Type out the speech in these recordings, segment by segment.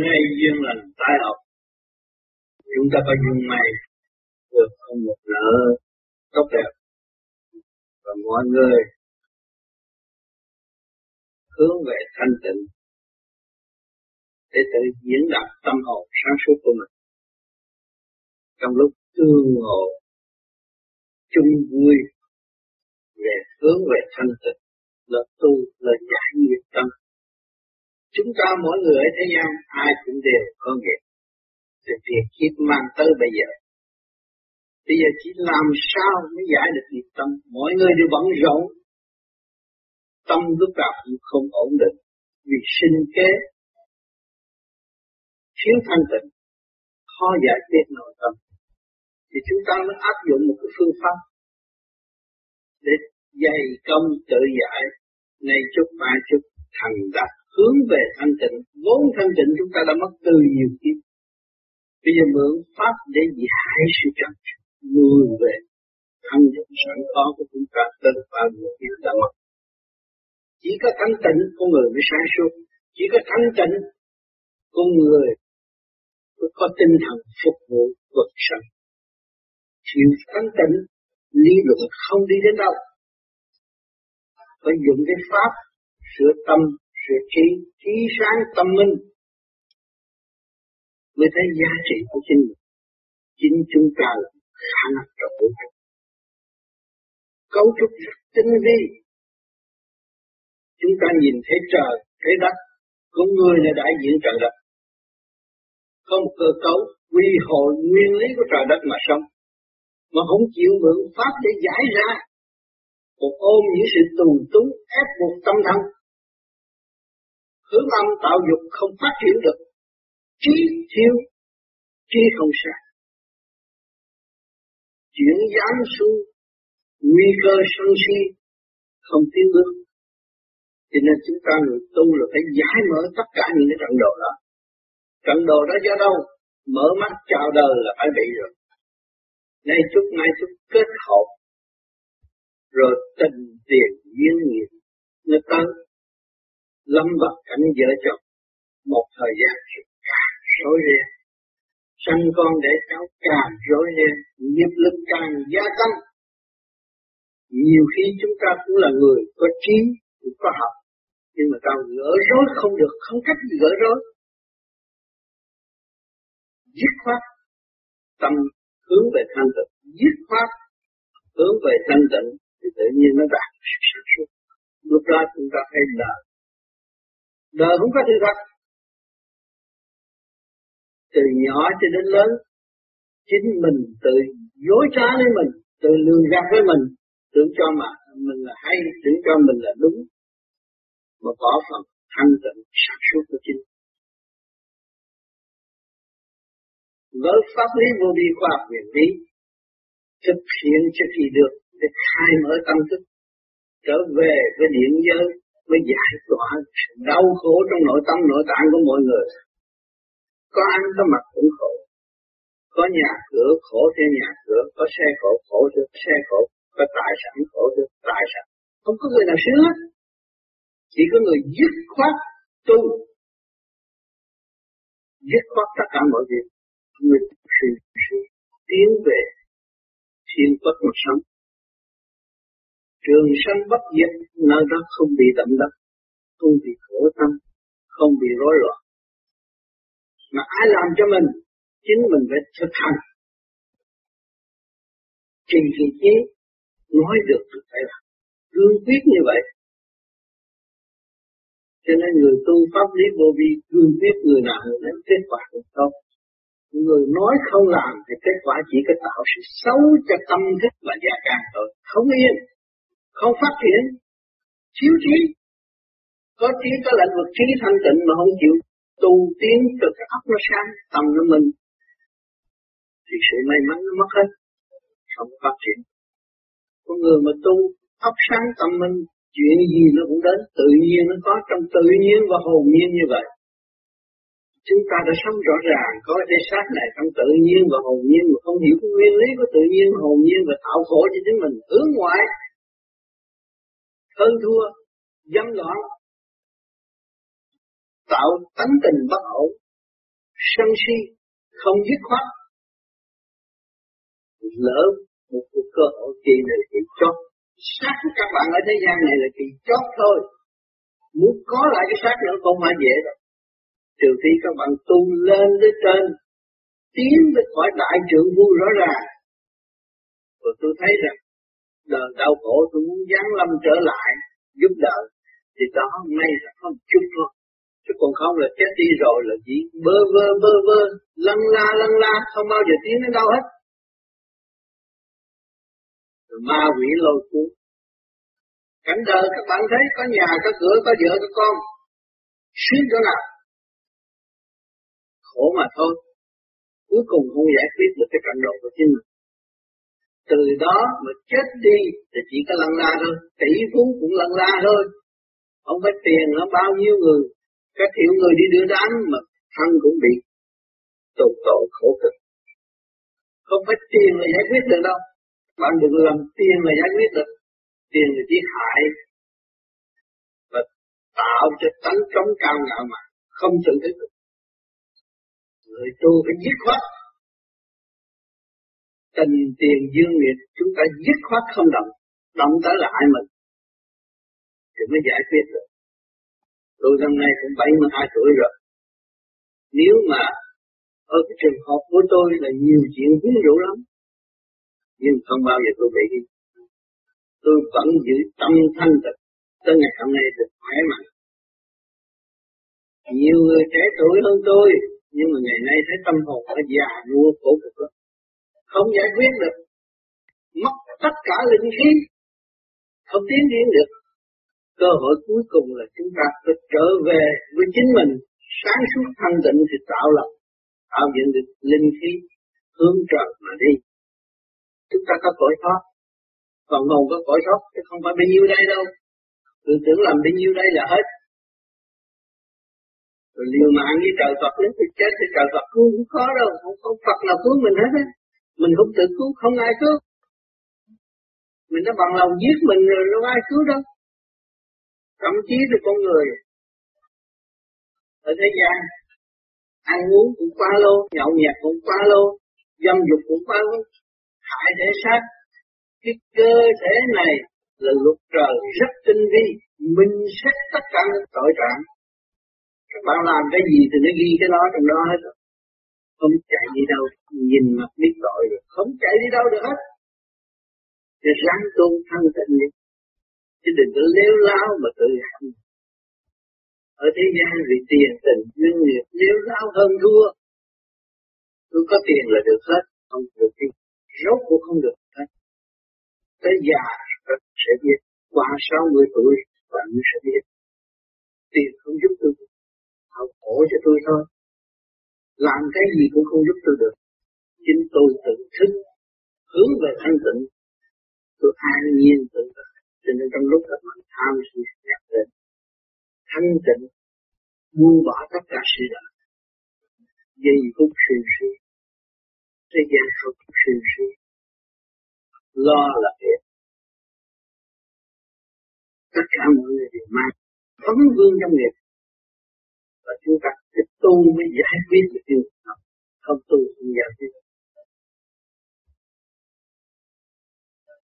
ngay duyên lành tai học chúng ta có duyên may được ông một nợ, tốt đẹp. Và mọi người hướng về thanh tịnh, để tự diễn đạt tâm hồn sáng suốt của mình. Trong lúc tương ngộ, chung vui, về hướng về thanh tịnh, là tu, là giải nghiệp tâm chúng ta mỗi người ở thế gian, ai cũng đều có nghiệp. Từ việc kiếp mang tới bây giờ. Bây giờ chỉ làm sao mới giải được nghiệp tâm. Mọi người đều bận rộn. Tâm lúc nào cũng không ổn định. Vì sinh kế thiếu thanh tịnh, khó giải quyết nội tâm. Thì chúng ta mới áp dụng một cái phương pháp để dày công tự giải. Nay chút, mai chút, thành đạt hướng về thanh tịnh. Vốn thanh tịnh chúng ta đã mất từ nhiều kiếp. Bây giờ mượn pháp để giải sự trần người về thanh tịnh. Sẵn có của chúng ta từ bao nhiêu kiếp đã mất. Chỉ có thanh tịnh con người mới sáng suốt. Chỉ có thanh tịnh con người mới có tinh thần phục vụ vật sanh. Chịu thanh tịnh, lý luận không đi đến đâu. Phải dùng cái pháp sửa tâm sự trí trí sáng tâm minh mới thấy giá trị của chính mình. Chính chúng ta là khả năng trong vũ trụ cấu trúc rất tinh vi. Chúng ta nhìn thấy trời, thấy đất của người là đại diện trời đất. Có một cơ cấu, quy hội, nguyên lý của trời đất mà sống. Mà không chịu mượn pháp để giải ra. Một ôm những sự tù túng, ép buộc tâm thân hướng âm tạo dục không phát triển được. Trí thiếu, trí không sáng chuyển gián xuống, nguy cơ sân si không tiến bước. Cho nên chúng ta người tu là phải giải mở tất cả những cái trận đồ đó. Trận đồ đó do đâu? Mở mắt chào đời là phải bị rồi. Nay chút nay chút kết hợp. Rồi tình tiền duyên nghiệp. Nó tới lâm vào cảnh vợ chồng. Một thời gian càng rối ren. Sanh con để cháu càng rối ren, nghiệp lực càng gia tăng. Nhiều khi chúng ta cũng là người có trí, cũng có học, nhưng mà tao gỡ rối không được, không cách gì gỡ rối. Dứt khoát, tâm hướng về thanh tịnh. Dứt khoát, hướng về thanh tịnh, thì tự nhiên nó đạt sự sáng suốt. Lúc đó chúng ta thấy là đời không có sự thật. Từ nhỏ cho đến lớn, chính mình tự dối trá với mình, tự lừa gạt với mình, tưởng cho mà mình là hay, tưởng cho mình là đúng, mà bỏ phần thanh tịnh sáng suốt của chính. Với pháp lý vô vi khoa học nguyên lý thực hiện cho kỳ được để khai mở tâm thức, trở về với điện giới mới giải tỏa đau khổ trong nội tâm nội tạng của mọi người. Có ăn có mặc cũng khổ. Có nhà cửa khổ theo nhà cửa có xe khổ khổ theo xe khổ có tài sản khổ theo tài sản. Không có người nào sướng hết. Chỉ có người dứt khoát tu dứt khoát tất cả mọi việc. Người sự, sự tiến về thiên quốc mà sống trường sanh bất diệt, nơi đó không bị động đất, không bị khổ tâm, không bị rối loạn. Mà ai làm cho mình? Chính mình phải thực hành. Trì vị trí nói được thì phải làm cương quyết như vậy. Cho nên người tu pháp lý vô vi cương quyết người nào người đến kết quả cũng tốt. Người nói không làm thì kết quả chỉ có tạo sự xấu cho tâm thức và gia càng thôi. Không yên không phát triển. Thiếu trí. Có trí có lĩnh vực trí thanh tịnh mà không chịu tu tiến từ cái óc nó sáng tâm nó mình, thì sự may mắn nó mất hết, không phát triển. Con người mà tu óc sáng tâm minh chuyện gì nó cũng đến, tự nhiên nó có trong tự nhiên và hồn nhiên như vậy. Chúng ta đã sống rõ ràng, có cái xác này trong tự nhiên và hồn nhiên, mà không hiểu cái nguyên lý của tự nhiên hồn nhiên và tạo khổ cho chính mình. Hướng ngoại hơn thua, dâm loạn, tạo tánh tình bất ổn, sân si, không dứt khoát, lỡ một cuộc cơ hội kỳ này kỳ chót. Xác của các bạn ở thế gian này là kỳ chót thôi. Muốn có lại cái xác nữa không phải dễ đâu. Trừ khi các bạn tu lên tới trên, tiến tới khỏi đại trưởng vui rõ ràng. Và tôi thấy rằng đời đau khổ, tôi muốn giáng lâm trở lại, giúp đỡ, thì đó may là có một chút thôi. Chứ còn không là chết đi rồi, là chỉ bơ vơ bơ vơ, lăn la lăn la, không bao giờ tiến đến đâu hết. Rồi ma quỷ lôi cuốn. Cảnh đời các bạn thấy, có nhà, có cửa, có vợ, có con. Xuyên chỗ nào? Khổ mà thôi. Cuối cùng không giải quyết được cái trận độ của chính mình từ đó mà chết đi thì chỉ có lăn la thôi. Tỷ phú cũng lăn la thôi. Không phải tiền nó bao nhiêu người. Các triệu người đi đưa đám mà thân cũng bị tổn tội khổ cực. Không phải tiền là giải quyết được đâu. Bạn đừng làm tiền là giải quyết được. Tiền là chỉ hại và tạo cho tánh chống cao ngạo mà không tự thức. Được người tu phải dứt khoát tình tiền dương nghiệp, chúng ta dứt khoát không động. Động tới là ai mình? Thì mới giải quyết được. Tôi năm nay cũng 72 tuổi rồi. Nếu mà ở cái trường hợp của tôi là nhiều chuyện ví dụ lắm, nhưng không bao giờ tôi bị đi. Tôi vẫn giữ tâm thanh tịnh, tới ngày hôm nay được khỏe mạnh. Nhiều người trẻ tuổi hơn tôi, nhưng mà ngày nay thấy tâm hồn nó già nua khổ cực lắm không giải quyết được. Mất tất cả linh khí, không tiến triển được. Cơ hội cuối cùng là chúng ta phải trở về với chính mình. Sáng suốt thanh tịnh thì tạo lập, tạo dựng được linh khí, hướng trời mà đi. Chúng ta có cõi thoát còn hồn có cõi thoát, chứ không phải bao nhiêu đây đâu. Tưởng tưởng làm bao nhiêu đây là hết. Rồi liều mạng với trời Phật, nếu thì chết thì trời Phật cứu không khó đâu, không có Phật nào cứu mình hết á mình không tự cứu, không ai cứu. Mình đã bằng lòng giết mình rồi, đâu ai cứu đâu. Thậm chí là con người ở thế gian, ăn uống cũng quá lô nhậu nhẹt cũng quá lô dâm dục cũng quá lô hại thể xác, cái cơ thể này là luật trời rất tinh vi, minh xét tất cả những tội trạng các bạn làm cái gì thì nó ghi cái đó trong đó hết rồi không chạy đi đâu, nhìn mặt biết tội rồi không chạy đi đâu được hết. Thì ráng tu thân tịnh đi. Chứ đừng có lêu lao mà tự hại ở thế gian vì tiền tình duyên nghiệp lêu lao hơn thua. Tôi có tiền là được hết, không được đi. Rốt cũng không được hết. Tới già rồi sẽ biết, qua 60 tuổi bạn sẽ biết. Tiền không giúp tôi. Họ khổ cho tôi thôi làm cái gì cũng không giúp tôi được. Chính tôi tự thức hướng về thanh tịnh. Tôi an nhiên tự tại cho nên trong lúc các mình tham sự nhập định thanh tịnh buông bỏ tất cả sự đời giây phút suy suy, thế gian không suy suy, lo là hết. Tất cả mọi người đều mang phấn vương trong nghiệp và chúng ta tu mới giải quyết được điều không không tu không giải quyết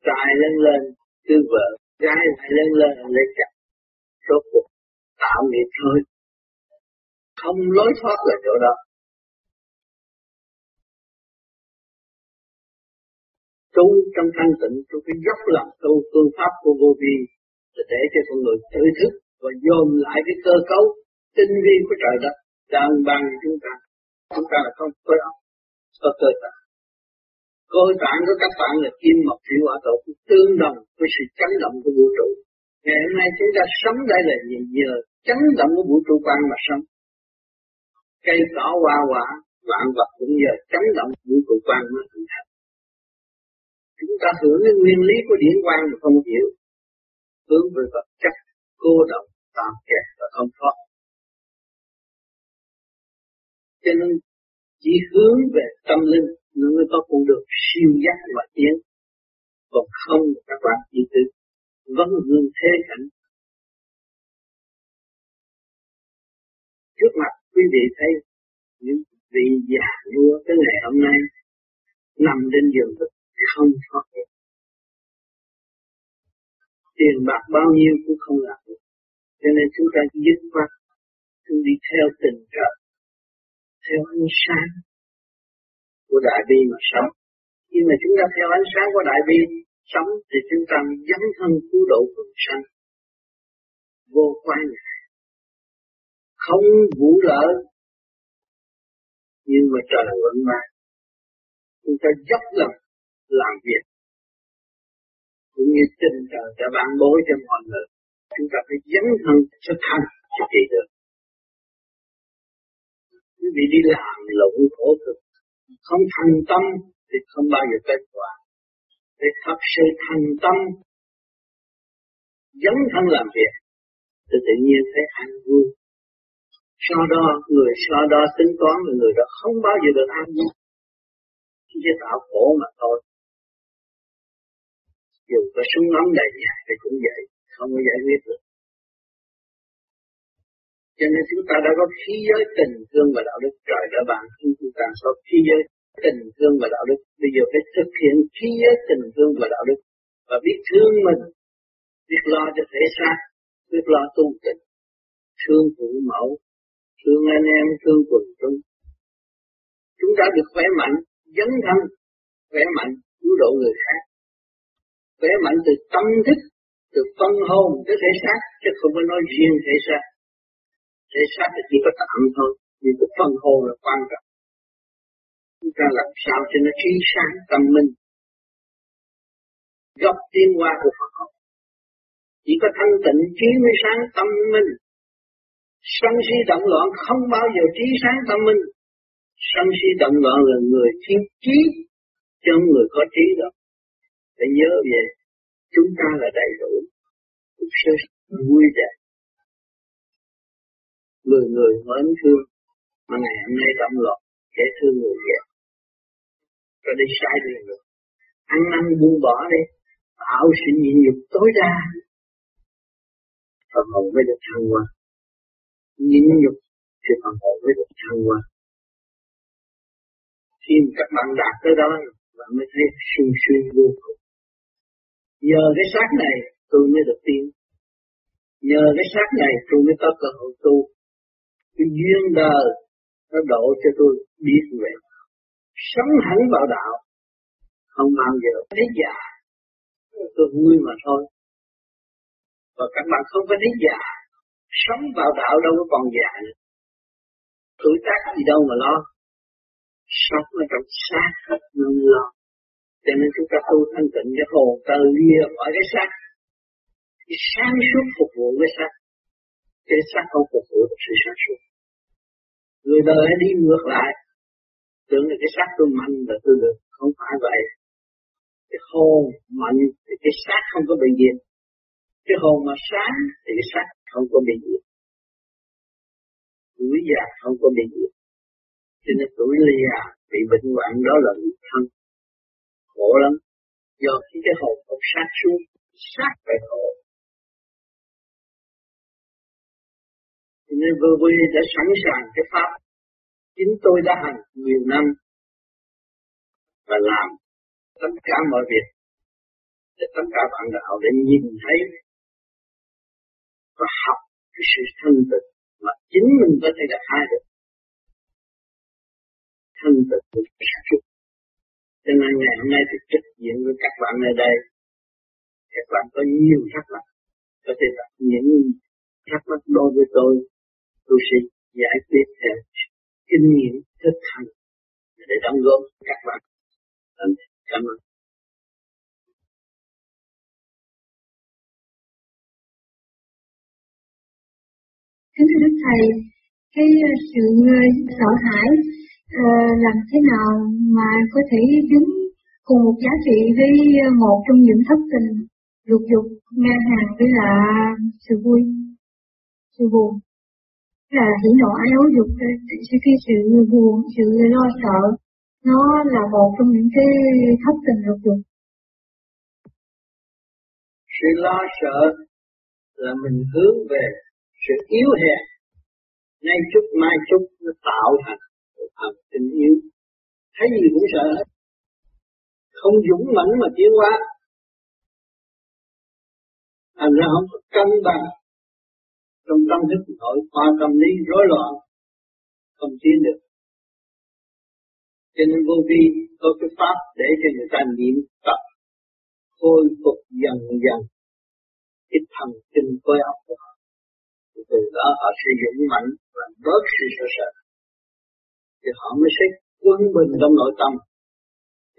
trai lên lên cứ vợ gái lại lên lên lấy chồng số cuộc, tạo nghiệp thôi. Không lối thoát là chỗ đó. Tu trong thanh tịnh tôi phải dốc lòng tu phương pháp của vô vi để cho con người tự thức và dồn lại cái cơ cấu tinh vi của trời đất đang ban chúng ta. Chúng ta là không khối óc có cơ tạng. Cơ tạng của các bạn là kim, mộc, thủy, hỏa thổ tương đồng với sự chấn động của vũ trụ. Ngày hôm nay chúng ta sống đây là nhờ chấn động của vũ trụ quan mà sống. Cây cỏ, hoa, quả, vạn vật cũng nhờ chấn động vũ trụ quan mà hình thành. Chúng ta hưởng cái nguyên lý của điển quang mà không hiểu. Hướng về vật chất, cô động, tạm kẹt và không thoát cho nên chỉ hướng về tâm linh người ta có được siêu giác và tiến. Còn không các bạn chỉ tự vấn vâng, hương thế cảnh. Trước mặt quý vị thấy những vị già nua tới ngày hôm nay nằm trên giường thực không thoát được. Tiền bạc bao nhiêu cũng không làm được. Cho nên chúng ta dứt khoát, chúng đi theo tình trời theo ánh sáng của đại bi mà sống. Khi mà chúng ta theo ánh sáng của đại bi sống thì chúng ta dấn thân cứu độ quần sanh. Vô quan ngại không vũ lỡ, nhưng mà trời vẫn mang chúng ta dốc lòng làm việc. Cũng như tình trời đã ban bố cho mọi người, chúng ta phải dấn thân cho thành cho kỳ được quý vị đi làm lộn khổ cực. Không thành tâm thì không bao giờ kết quả. Để thật sự thành tâm, dấn thân làm việc, thì tự nhiên thấy an vui. So đo, người so đo tính toán là người đó không bao giờ được an vui chỉ tạo khổ mà thôi. Dù có súng ống đầy nhà thì cũng vậy, không có giải quyết được cho nên chúng ta đã có khí giới tình thương và đạo đức trời đã ban chúng ta có khí giới tình thương và đạo đức bây giờ phải thực hiện khí giới tình thương và đạo đức và biết thương mình biết lo cho thể xác biết lo tu tình, thương phụ mẫu thương anh em thương quần chúng. Chúng ta được khỏe mạnh dấn thân khỏe mạnh cứu độ người khác. Khỏe mạnh từ tâm thức từ phân hồn tới thể xác chứ không phải nói riêng thể xác thể xác thì chỉ có tạm thôi, nhưng cái phân hồn là quan trọng. Chúng ta làm sao cho nó trí sáng, tâm minh. Gốc tiến qua của Phật học. Chỉ có thanh tịnh, trí mới sáng, tâm minh. Sân si động loạn không bao giờ trí sáng, tâm minh. Sân si động loạn là người thiếu trí cho người có trí đó phải nhớ về chúng ta là đầy đủ. Cuộc sống vui người người mến thương, mà ngày hôm nay động loạn kẻ thương người ghét rồi đi sai đường được ăn năn buông bỏ đi, tạo sự nhịn nhục tối đa. Phần hồn mới được thăng hoa. Nhịn nhục thì phần hồn mới được thăng hoa. Khi các bạn đạt tới đó, bạn mới thấy sung sướng vô cùng. Nhờ cái xác này, tôi mới được tiến nhờ cái xác này, tôi mới có cơ hội tu cái duyên đời nó độ cho tôi biết về sống hẳn vào đạo, không bao giờ thấy già tôi vui mà thôi. Và các bạn không phải thấy già sống vào đạo đâu có còn già nữa. Tuổi tác gì đâu mà lo. Sống ở trong xác hết nương lo. Cho nên chúng ta tu thanh tịnh cái hồn ta lìa khỏi cái xác. Cái sáng suốt phục vụ cái xác cái xác không phục vụ được sự sáng suốt. Người đời đi ngược lại. Tưởng là cái xác tôi mạnh là tôi được. Không phải vậy. Cái hồn mạnh thì cái xác không có bị diệt. Cái hồn mà sáng thì cái xác không có bị diệt. Tuổi già không có bị diệt. Cho nên tuổi già bị bệnh hoạn đó là thân. Khổ lắm. Do khi cái hồn không sát xuống sát phải khổ. Nên Vô vui đã sẵn sàng cái pháp. Chính tôi đã hành nhiều năm và làm tất cả mọi việc để tất cả bạn đạo để nhìn thấy và học cái sự thân tịch mà chính mình có thể đạt hai được. Thân tịch của sản xuất cho nên ngày hôm nay thì trực diện với các bạn ở đây. Các bạn có nhiều thắc mắc. Có thể đặt những thắc mắc đối với tôi tôi sẽ giải quyết theo kinh nghiệm thực hành để đóng góp các bạn. Vâng, cảm ơn. Kính thưa đức thầy, cái ờ, sự ờ, sợ hãi ờ, làm thế nào mà có thể đứng cùng một giá trị với một trong những thất tình dục dục ngang hàng với là sự vui, sự buồn? Là hỉ nộ ái ố dục sự cái sự buồn, sự lo sợ, nó là một trong những cái thất tình lục dục. Sự lo sợ là mình hướng về sự yếu hèn. Nay chút mai chút nó tạo thành hành tình yêu. Thấy gì cũng sợ hết. Không dũng mãnh mà tiến hóa. Thành ra không có cân bằng trong tâm thức nội khoa tâm lý rối loạn, không tiến được. Cho nên vô vi có cái pháp để cho người ta niệm tập khôi phục dần dần cái thần kinh khối óc của họ. Từ đó họ sẽ dũng mạnh và bớt sự sợ sợ thì họ mới sẽ quân bình trong nội tâm.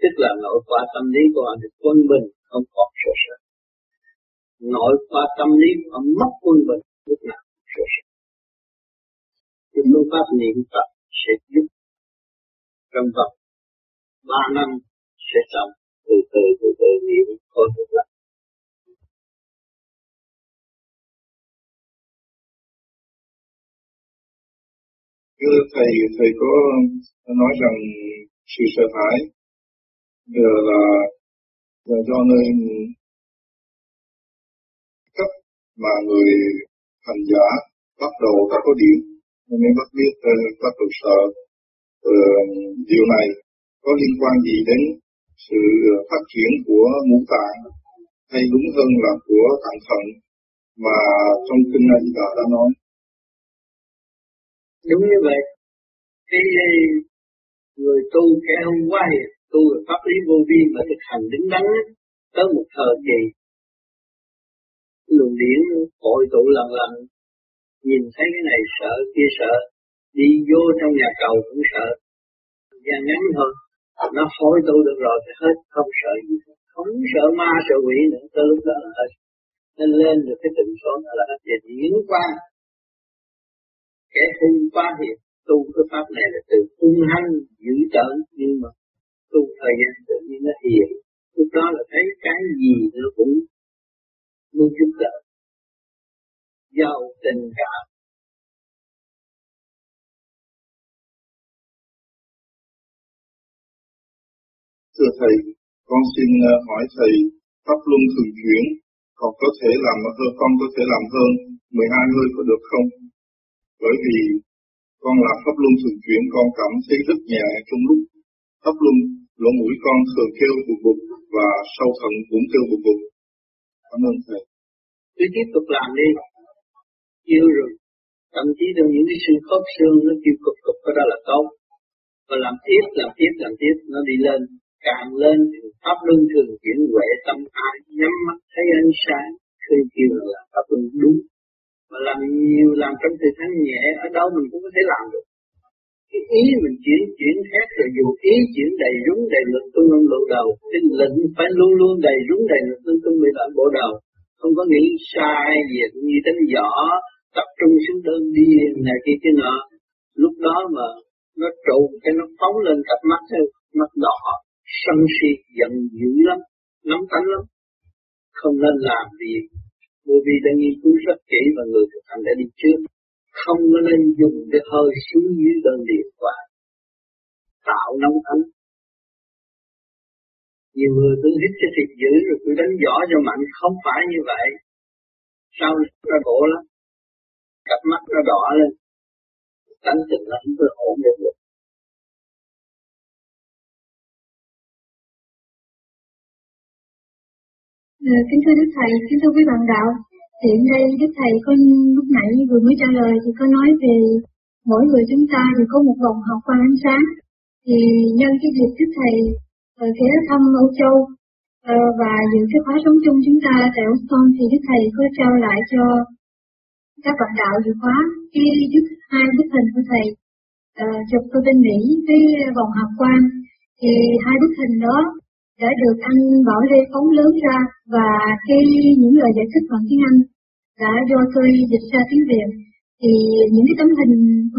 Tức là nội khoa tâm lý của họ được quân bình, không còn sợ sợ nội khoa tâm lý của họ mất quân bình lúc nào cũng sợ sợ cái phương pháp niệm Phật sẽ giúp trong vòng ba năm sẽ xong. Từ từ từ từ niệm khôi phục lại Thưa Thầy, Thầy có nói rằng sự sợ hãi là, là do nơi cấp mà người thành giả, bắt đầu đã có điện nên bắt biết ờ, bắt đầu sợ ờ, điều này có liên quan gì đến sự phát triển của ngũ tạng hay đúng hơn là của tạng thận mà trong kinh này đã nói? Đúng như vậy. Cái người tu kẻ hôm qua tu được pháp lý vô vi mà thực hành đứng đắn tới một thời kỳ luồng điển hội tụ lần lần, nhìn thấy cái này sợ, kia sợ, đi vô trong nhà cầu cũng sợ. Gian ngắn thôi, nó hội tụ được rồi thì hết, không sợ gì không sợ ma, sợ quỷ nữa, tới lúc đó là hết. Nên lên được cái tình số đó là về diễn qua. Kẻ hung quá hiện tu cái pháp này là từ hung hăng dữ tợn nhưng mà tu thời gian tự nhiên nó hiện lúc đó là thấy cái gì nó cũng luôn giúp đỡ giàu tình cảm Thưa Thầy, con xin ờ, hỏi Thầy, Pháp Luân thường chuyển, còn có thể làm hơn, con có thể làm hơn 12 hơi có được không? Bởi vì con làm pháp luân thường chuyển con cảm thấy rất nhẹ trong lúc pháp luân lỗ mũi con thường kêu bụt bụt và sau thận cũng kêu bụt bụt. Cảm ơn thầy. Cứ tiếp tục làm đi. Yêu rồi. Thậm chí trong những cái xương khớp xương nó kêu cục cục cái đó là tốt. Và làm tiếp, làm tiếp, làm tiếp, nó đi lên. Càng lên thì pháp luân thường chuyển huệ tâm thái, nhắm mắt thấy ánh sáng. Khi kêu là pháp luân đúng mà làm nhiều làm trong thời thanh nhẹ ở đâu mình cũng có thể làm được cái ý mình chuyển chuyển hết rồi, dù ý chuyển đầy rúng đầy lực tung lên bộ đầu. Cái lệnh phải luôn luôn đầy rúng đầy lực tung tung bị lại bộ đầu. Không có nghĩ sai gì như tính võ tập trung xuống đơn điên này kia kia nọ. Lúc đó mà nó trụ, cái nó phóng lên cặp mắt thôi mắt đỏ, sân si giận dữ lắm nắm tánh lắm. Không nên làm gì Vô vi đã nghiên cứu rất kỹ và người thực hành đã đi trước. Không có nên dùng cái hơi xuống dưới đơn điện quả tạo nóng ấm. Nhiều người cứ hít cho thịt dữ rồi cứ đánh võ cho mạnh, không phải như vậy. Sau nó đổ lắm, cặp mắt nó đỏ lên, tánh tình nó không có ổn định được. Dạ, kính thưa Đức Thầy, kính thưa quý bạn đạo, hiện đây Đức Thầy có lúc nãy vừa mới trả lời thì có nói về mỗi người chúng ta thì có một vòng học quan ánh sáng. Thì nhân cái dịp Đức Thầy ở ghé thăm Âu Châu ờ, và dự cái khóa sống chung chúng ta tại Austin thì Đức Thầy có trao lại cho các bạn đạo dự khóa cái đức hai bức hình của Thầy ờ, uh, chụp ở bên Mỹ với vòng học quan thì hai bức hình đó đã được anh Bảo Lê phóng lớn ra và cái những lời giải thích bằng tiếng Anh đã do tôi dịch ra tiếng Việt. Thì những cái tấm hình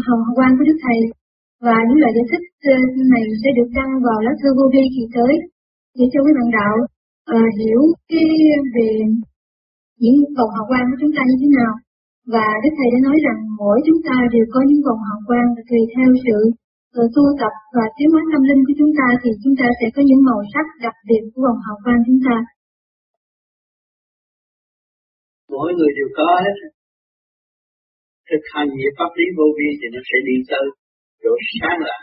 hồng quang của Đức Thầy và những lời giải thích ờ, này sẽ được đăng vào lá thư vô vi kỳ tới. Để cho quý bạn đạo uh, hiểu cái về những vòng hào quang của chúng ta như thế nào. Và Đức Thầy đã nói rằng mỗi chúng ta đều có những vòng hào quang tùy theo sự uh, tu tập và tiến hóa tâm linh của chúng ta thì chúng ta sẽ có những màu sắc đặc biệt của vòng hào quang chúng ta. Mỗi người đều có hết. Thực hành về pháp lý vô vi thì nó sẽ đi tới chỗ sáng là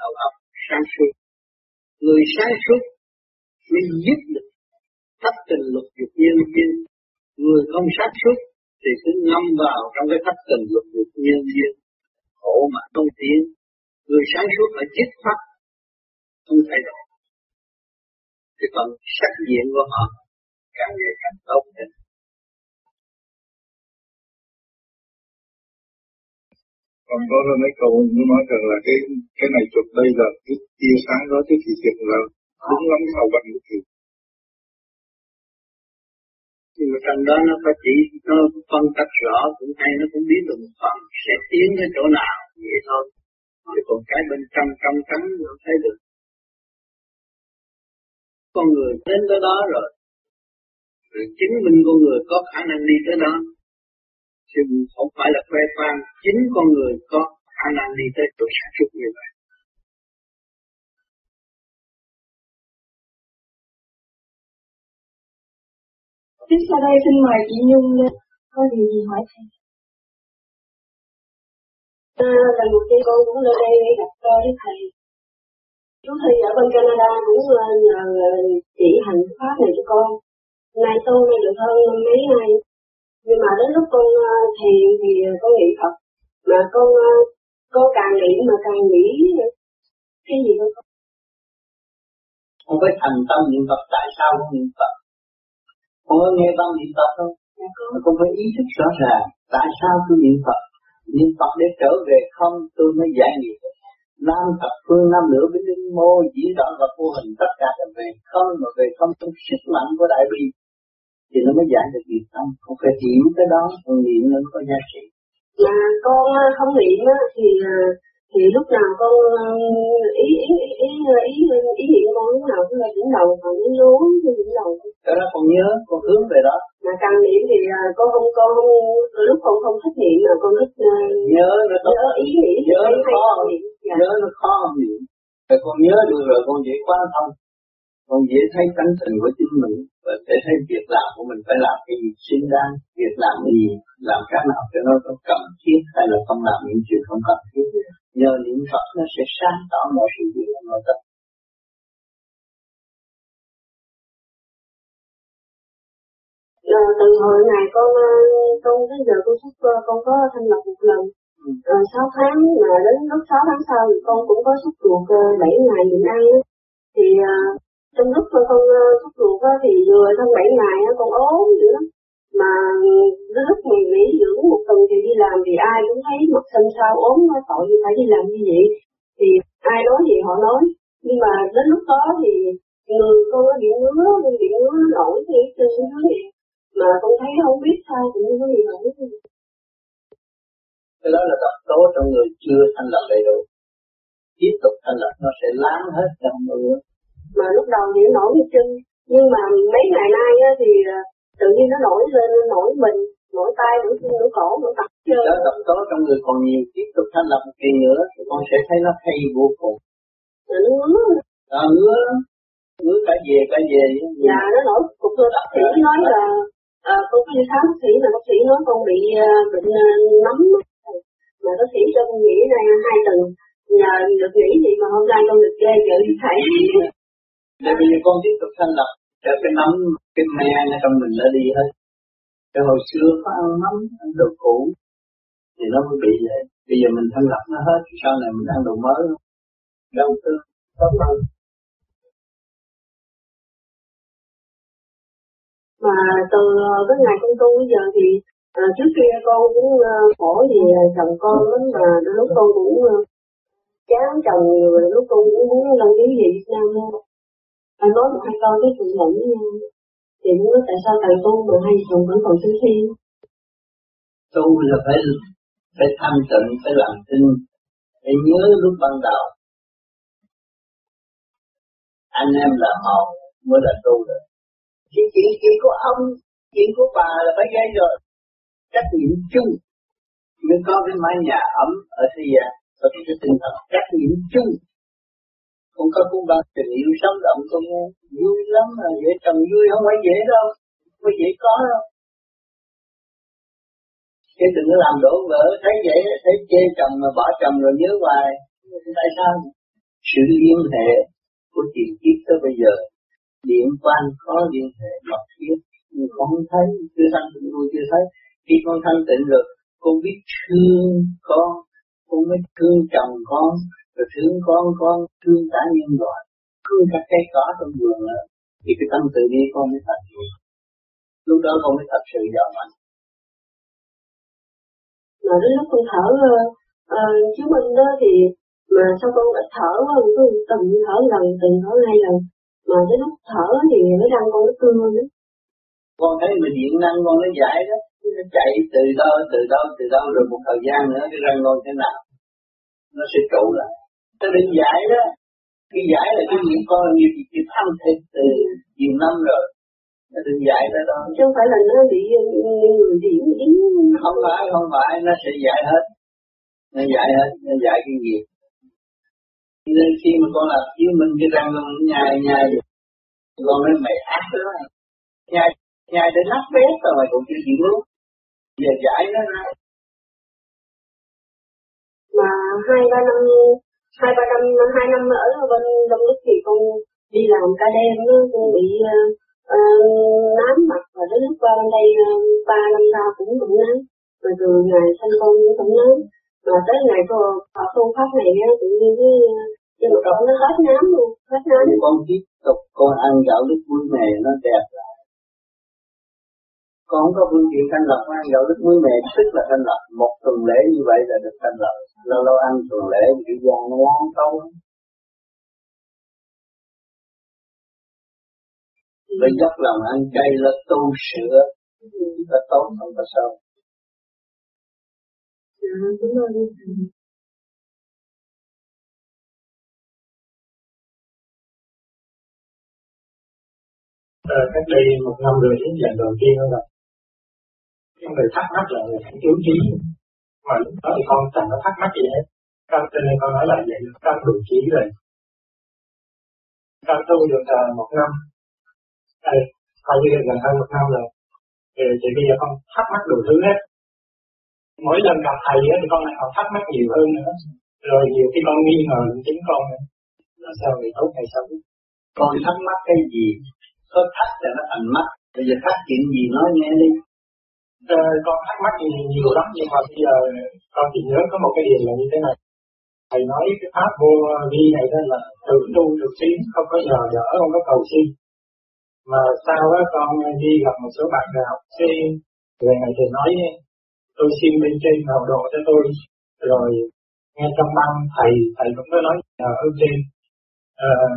đầu óc sáng suốt. Người sáng suốt mới giúp được thất tình lục dục nhân duyên. Người không sáng suốt thì cứ ngâm vào trong cái thất tình lục dục nhân duyên. Khổ mà không tiến. Người sáng suốt phải dứt khoát, không thay đổi. Thì phần sắc diện của họ càng ngày càng tốt hơn. Còn có mấy câu nó nói rằng là cái cái này chụp đây là cái tia sáng đó cái thì thiệt là đúng lắm sau bệnh thì nhưng mà trong đó nó phải chỉ, nó phân tách rõ, cũng hay nó cũng biết được một phần sẽ tiến tới chỗ nào, vậy thôi. Chứ còn cái bên trong trong trắng nó thấy được. Con người đến tới đó rồi. Rồi chứng minh con người có khả năng đi tới đó chứ không phải là khoe khoang chính con người có khả năng đi tới chỗ sản xuất như vậy Tiếp sau đây xin mời chị Nhung lên, có gì gì hỏi thầy. À, lần đầu tiên con cũng lên đây để gặp tôi với thầy. Chú Thi ở bên Canada cũng ờ, nhờ ờ, chỉ hành pháp này cho con. Nay tu nghe được hơn mấy ngày. Nhưng mà đến lúc con ờ, thiền thì con nghĩ Phật. Mà con con càng nghĩ mà càng nghĩ cái gì đâu con. Không phải thành tâm niệm Phật tại sao không niệm Phật con có nghe tâm niệm Phật không dạ, con. con phải ý thức rõ ràng tại sao tôi niệm Phật niệm Phật để trở về không tôi mới giải nghiệp nam thập phương nam nữ với linh mô chỉ rõ và vô hình tất cả là về không mà về không trong sức mạnh của đại bi thì nó mới giải được nghiệp tâm. Không phải hiểu cái đó còn niệm nó có giá trị. Mà con không niệm thì à, thì lúc nào con ý ý ý ý ý, ý niệm con lúc nào cũng là đỉnh đầu còn nó lúa đỉnh đầu cái đó con nhớ con hướng về đó. Mà càng niệm thì con không con không lúc con không thích niệm mà con thích nhớ nó tốt. nhớ ý nghĩ nhớ nó khó. niệm. Dạ. nhớ nó khó niệm. Rồi con nhớ được rồi con dễ quan thông con dễ thấy tánh tình của chính mình và để thấy việc làm của mình phải làm cái gì xứng đáng việc làm gì làm cái nào cho nó có cần thiết hay là không làm những chuyện không cần thiết. Nhờ niệm Phật nó sẽ sáng tỏ mọi sự việc trong nội tâm À, từ hồi ngày con ờ, con đến giờ con xuất con có thanh lập một lần. À, 6 tháng mà đến lúc 6 tháng sau thì con cũng có xuất ruột 7 ngày nhịn ăn thì à, trong lúc con ờ, con xuất ruột thì vừa trong 7 ngày con ốm dữ lắm. Mà đến lúc mình nghỉ dưỡng một tuần thì đi làm thì ai cũng thấy mặt xanh xao, ốm nó tội gì phải đi làm như vậy. Thì ai nói gì họ nói. Nhưng mà đến lúc đó thì người con nó bị ngứa bị ngứa, nó nổi thì chân nó vậy. Mà con thấy không biết sao cũng như có mà nổi cái đó là độc tố trong người chưa thanh lập đầy đủ. Tiếp tục thanh lập nó sẽ láng hết trong người mà lúc đầu thì nó nổi như chân nhưng mà mấy ngày nay á, thì à, tự nhiên nó nổi lên nổi mình nổi tay nổi chân nổi cổ nổi tập chơi đó độc tố trong người còn nhiều tiếp tục thanh lập một kỳ nữa thì con sẽ thấy nó hay vô cùng. Mà nó ngứa. À, ngứa ngứa cả về cả về dạ nó nổi cục cơ bác sĩ nói là à, con đi khám bác sĩ mà bác sĩ nói con bị uh, bệnh uh, nấm mà bác sĩ cho con nghỉ này hai tuần nhờ được nghỉ thì mà hôm nay con được ghê chữ thầy để bây giờ con tiếp tục thanh lập cho cái nấm cái me ở trong mình đã đi hết. Cái hồi xưa có ăn nấm ăn đồ cũ thì nó mới bị vậy. Bây giờ mình thanh lập nó hết sau này mình ăn đồ mới. Đâu tư tốt hơn mà từ cái ngày con tu bây giờ thì à, trước kia con cũng uh, khổ vì chồng con lắm mà lúc con cũng uh, chán chồng rồi lúc con cũng muốn đăng ký về Việt Nam luôn anh nói một hai câu cái chuyện lẫn với nhau, thì muốn nói tại sao thầy tu mà hai chồng vẫn còn sinh thi tu là phải phải thanh tịnh, phải làm tin, phải nhớ lúc ban đầu. Anh em là một mới là tu được. Chỉ chuyện chuyện của ông, chuyện của bà là phải gây rồi. Trách nhiệm chung mới có cái mái nhà ấm ở thế gian và cái tinh thần trách nhiệm chung cũng có cũng bằng tình yêu sống động con nghe vui lắm là dễ chồng vui, không phải dễ đâu. Không phải dễ có đâu. Chứ đừng có làm đổ vỡ. Thấy vậy thấy chê chồng mà bỏ chồng rồi nhớ hoài. Tại sao? Sự liên hệ của tiền kiếp tới bây giờ, điện quan có liên hệ mật thiết nhưng con không thấy, chưa thanh tịnh tôi chưa thấy. Khi con thanh tịnh rồi, con biết thương con con mới thương chồng con rồi thương con con thương cả nhân loại thương các cây cỏ trong vườn nữa. Thì cái tâm tự bi con mới thật lúc đó con mới thật sự giàu mạnh. Mà đến lúc con thở uh, chiếu minh đó thì mà sao con ít thở quá cứ từng thở lần từng thở hai lần. Mà đến lúc thở thì nó răng con nó cưa nữa con thấy mình điện năng con nó giải đó. Nó chạy từ đâu từ đâu từ đâu rồi một thời gian nữa cái răng con thế nào nó sẽ trụ lại nó định giải đó khi giải là cái nghiệp con nhiều gì chịu thăng thịt từ nhiều năm rồi. Nó định giải đó đó. Chứ không phải là nó bị người điểm yếm không phải không phải nó sẽ giải hết. Nó giải hết nó giải cái nghiệp nên khi mà con làm chiếu minh cái răng con nhai nhai con nói mày ác đó. Nhai nhai để nát bét rồi mày cũng chưa chịu luôn giờ giải nó ra. Mà hai ba năm hai ba năm hai năm ở bên đông đức thì con đi làm ca đêm nó con bị uh, nám mặt và đến lúc qua bên đây ờ, ba uh, năm sau cũng cũng nám. Rồi từ ngày sinh con cũng cũng nám. Mà tới ngày cô học phương pháp này á tự nhiên cái nhưng mà con nó hết nám luôn hết nám. Con tiếp tục con ăn gạo lúc muối này nó đẹp lại con không có phương tiện thanh lọc ăn gạo đức muối mè tức là thanh lọc. Một tuần lễ như vậy là được thanh lọc. Lâu lâu ăn tuần lễ bị cái da nó láng sâu với dốc lòng ăn chay là tu sửa. Là tốt không có sao. Ờ, cách đây một năm rồi đến lần đầu tiên đó là cái người thắc mắc là người phải chú trí. Mà lúc đó thì con chẳng có thắc mắc gì hết. Con cho nên con nói là vậy con đủ trí rồi. Con tu được uh, một năm. Đây coi như gần hơn một năm rồi. Thì, thì bây giờ con thắc mắc đủ thứ hết. Mỗi lần gặp thầy thì con lại còn thắc mắc nhiều hơn nữa. Rồi nhiều khi con nghi ngờ chính con nữa. Là sao người tốt hay xấu? Con thắc mắc cái gì? Có thắc là nó thành mắt. Bây giờ thắc chuyện gì nói nghe đi ờ, con thắc mắc thì nhiều lắm nhưng mà bây giờ con chỉ nhớ có một cái điều là như thế này. Thầy nói cái pháp vô vi này đó là tự tu được tiến không có nhờ đỡ không có cầu xin. Mà sau đó con đi gặp một số bạn đại học sinh về này thì nói tôi xin bên trên hậu độ cho tôi. Rồi nghe trong băng thầy thầy cũng có nói nhờ ơn trên. Ờ, uh,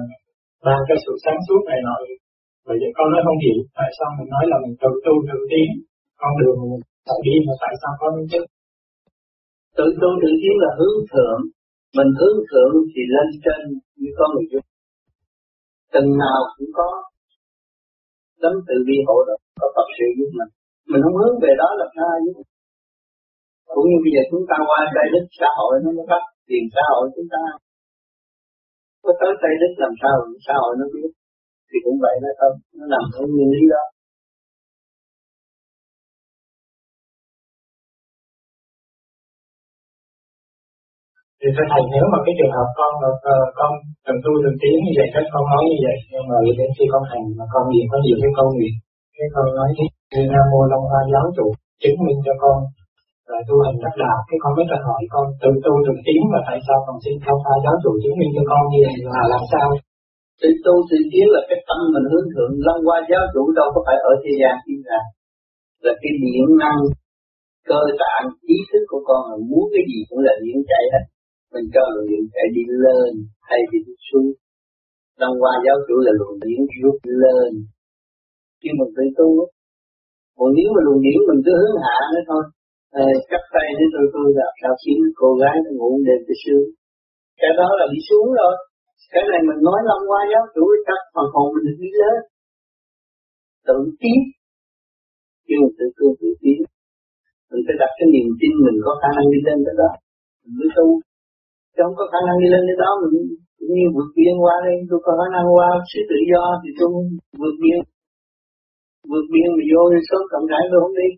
ban cái sự sáng suốt này nọ. Vậy con nói không hiểu tại sao mình nói là mình tự tu được tiến? Con đường phải đi mà tại sao có những chất tự tu tự tiến là hướng thượng. Mình hướng thượng thì lên trên như có người giúp từng nào cũng có tấm tự vi hộ đó có tập sự giúp mình. Mình không hướng về đó là sai cũng như bây giờ chúng ta qua đây đức xã hội nó mới phát tiền xã hội chúng ta. Có tới Tây Đức làm sao xã hội nó biết. Thì cũng vậy nó không, nó nằm ở nguyên lý đó. Thì thưa thầy nếu mà cái trường hợp con uh, con cần tu từng tiếng như vậy các con nói như vậy nhưng mà đến khi con hành mà con niệm có nhiều cái câu nguyện cái con nói như nam mô long hoa giáo chủ chứng minh cho con là tu hành đắc đạo cái con mới cần hỏi con tự tu từng tiếng mà tại sao con xin long hoa giáo chủ chứng minh cho con như vậy là làm sao? Tự tu tự tiến là cái tâm mình hướng thượng long hoa giáo chủ đâu có phải ở thế gian thiên ra. Là cái điện năng cơ tạng ý thức của con là muốn cái gì cũng là điện chạy hết mình cho luồng điện chạy đi lên hay đi xuống. Long hoa giáo chủ là luồng điện rút lên. Khi mình phải tu còn nếu mà luồng điện mình cứ hướng hạ nữa thôi ờ, à, cắt tay để tôi tôi gặp sao khiến cô gái nó ngủ đêm tới xưa, cái đó là đi xuống rồi. Cái này mình nói long qua giáo chủ cắt phần hồn mình được đi lên. Tự tiến. Khi mình tự tu tự tiến mình phải đặt cái niềm tin mình có khả năng đi lên tới đó. Mình mới tu chứ không có khả năng đi lên đến đó, mình cũng như vượt biên qua đây. Tôi có khả năng qua sự tự do thì tôi vượt biên. Vượt biên mà vô số cộng rãi tôi không đi.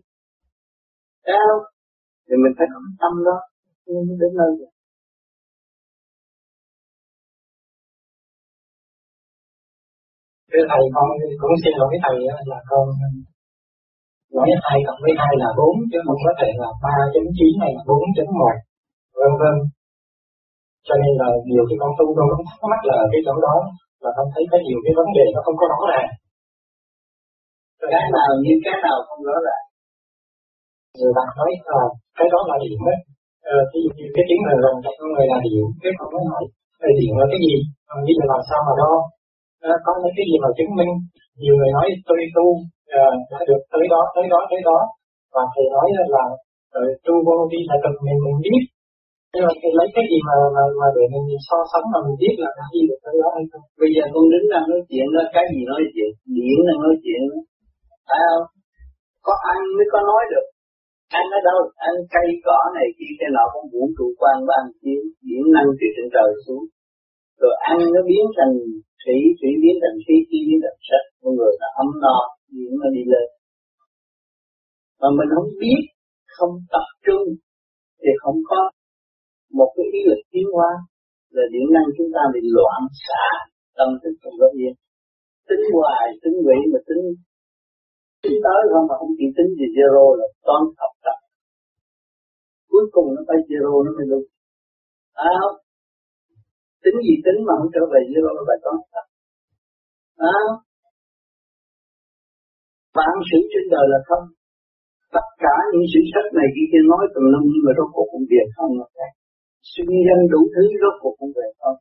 Sao thì mình phải có tâm đó. Nhưng đến nơi rồi. Thưa thầy con cũng xin lỗi thầy là con nói hai cộng với hai là bốn, chứ không có thể là ba chấm chín hay là bốn chấm một, vân vân cho nên là nhiều khi con tu con cũng thắc mắc là cái chỗ đó là con thấy có nhiều cái vấn đề nó không có rõ ràng. Cái nào như cái nào không rõ ràng? Người ta nói là cái đó là điện á ờ, cái, cái tiếng là lòng trong con người là điện cái con mới hỏi là điện là cái gì? Còn bây giờ làm sao mà đo? À, có những cái gì mà chứng minh? Nhiều người nói tôi tu à, đã được tới đó tới đó tới đó. Và thầy nói là rồi tu vô đi là cần mình mình biết nhưng mà thì lấy cái gì mà mà, mà để mình so sánh mà mình biết là cái gì được cái đó hay không? Bây giờ con đứng đang nói chuyện đó cái gì nói chuyện? Điển đang nói chuyện. Đó phải không? Có ăn mới có nói được. Ăn ở đâu? Ăn cây cỏ này kia cái nọ cũng vũ trụ quan và ăn chiếu điển năng từ trên trời xuống. Rồi ăn nó biến thành thủy thủy biến thành khí khí biến thành sắc con người là ấm no điển nó đi lên. Mà mình không biết không tập trung thì không có một cái ý lực tiến hóa là điện năng chúng ta bị loạn xả, tâm thức không có yên. Tính hoài, tính quỷ mà tính tính tới không mà không chỉ tính gì zero là toán học tập. Cuối cùng nó phải zero nó mới đúng. À không? Tính gì tính mà không trở về zero nó phải toán tập. À bản sự trên đời là không. Tất cả những sự sách này khi kia nói tùm lum nhưng mà rốt cuộc cũng việc không là khác xưng dân đủ thứ rốt cuộc cũng về không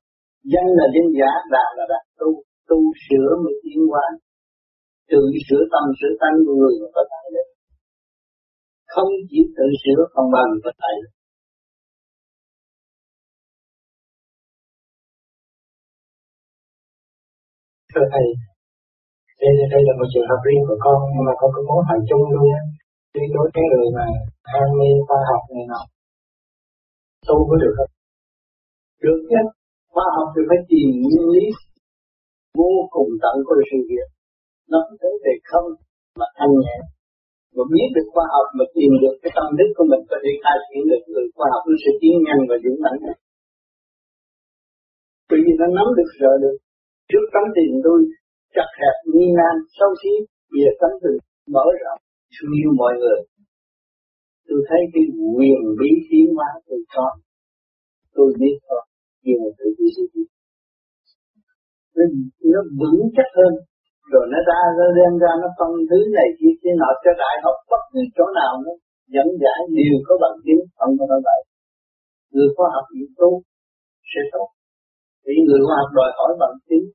dân là dân giả đạo là đạo tu. Tu sửa mới tiến hóa. Tự sửa tâm sửa tánh của người mà có tài được. Không chỉ tự sửa không bằng giờ có tài được. Thưa thầy đây, đây là một trường hợp riêng của con nhưng mà con cũng muốn hỏi chung luôn đi đối với người mà ham mê khoa học này nọ tu có được không được chứ khoa học thì phải tìm nguyên lý vô cùng tận của sự việc nó không thể về không mà thanh nhẹ. Mà biết được khoa học mà tìm được cái tâm thức của mình có thể khai triển được người khoa học nó sẽ tiến nhanh và dũng mãnh bởi vì nó nắm được sợ được. Trước tấm tiền tôi chặt hẹp nghi nan sâu xí, bây giờ tấm tiền mở rộng. Thương yêu mọi người tôi thấy cái quyền bí tiến hóa tôi có tôi biết thôi nhưng mà tự biết nó, nó vững chắc hơn. Rồi nó ra nó đem ra nó phân thứ này kia kia nọ cho đại học bất cứ chỗ nào nó dẫn giải đều có bằng chứng không có nói vậy. Người khoa học chịu tu sẽ tốt. Vì người khoa học đòi hỏi bằng chứng.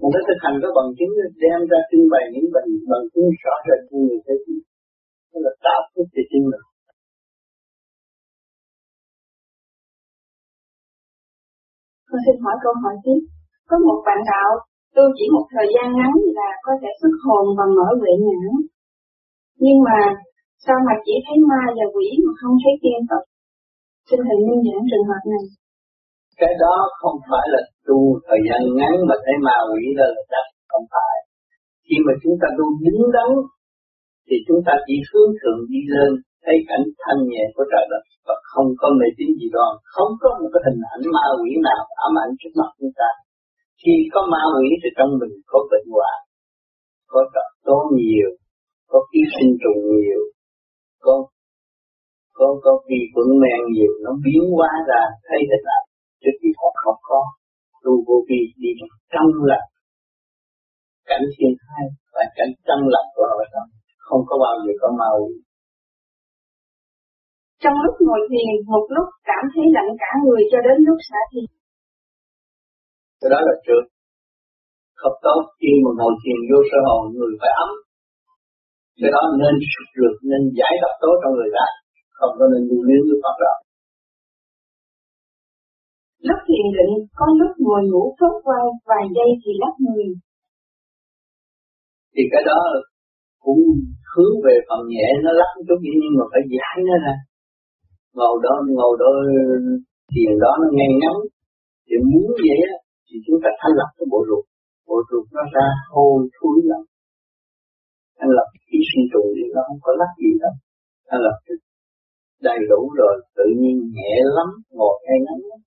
Một cái thực hành có bằng chứng đem ra trưng bày những bằng bằng chứng rõ rệt cho người thế giới. Đó là tạo phước cho tin mình. Con xin hỏi câu hỏi tiếp. Có một bạn đạo tu chỉ một thời gian ngắn là có thể xuất hồn và mở huệ nhãn. Nhưng mà sao mà chỉ thấy ma và quỷ mà không thấy tiên Phật? Xin thầy minh giảng trường hợp này. Cái đó không phải là tu thời gian ngắn mà thấy ma quỷ là chắc không phải. Khi mà chúng ta tu đứng đắn, thì chúng ta chỉ hướng thượng đi lên thấy cảnh thanh nhẹ của trời đất và không có mê tín gì đó, không có một cái hình ảnh ma quỷ nào ám ảnh trước mặt chúng ta. Khi có ma quỷ thì trong mình có bệnh hoạn có độc tố nhiều có ký sinh trùng nhiều có có có vi khuẩn men nhiều nó biến hóa ra thấy hình ảnh. Trước khi họ không có tu vô vi đi trong là cảnh thiên hai và cảnh trong lặng của họ không có bao giờ có ma quỷ trong lúc ngồi thiền một lúc cảm thấy lạnh cả người cho đến lúc xả thiền. Cái đó là trước. Không tốt khi mà ngồi thiền vô sơ hồn người phải ấm. Cái đó nên ruột nên giải độc tố trong người ta. Không có nên lưu luyến với Phật đạo lúc thiền định có lúc ngồi ngủ phớt qua vài giây thì lắc người. Thì cái đó cũng hướng về phần nhẹ nó lắc chút nhưng mà phải giải nó ra ngồi đó ngồi đó thiền đó nó ngay ngắn. Thì muốn vậy á, thì chúng ta thanh lập cái bộ ruột. Bộ ruột nó ra hôi, thối lắm. Thanh lập cái sinh trùng thì nó không có lắc gì đâu thanh lập đầy đủ rồi, tự nhiên nhẹ lắm, ngồi ngay ngắn lắm.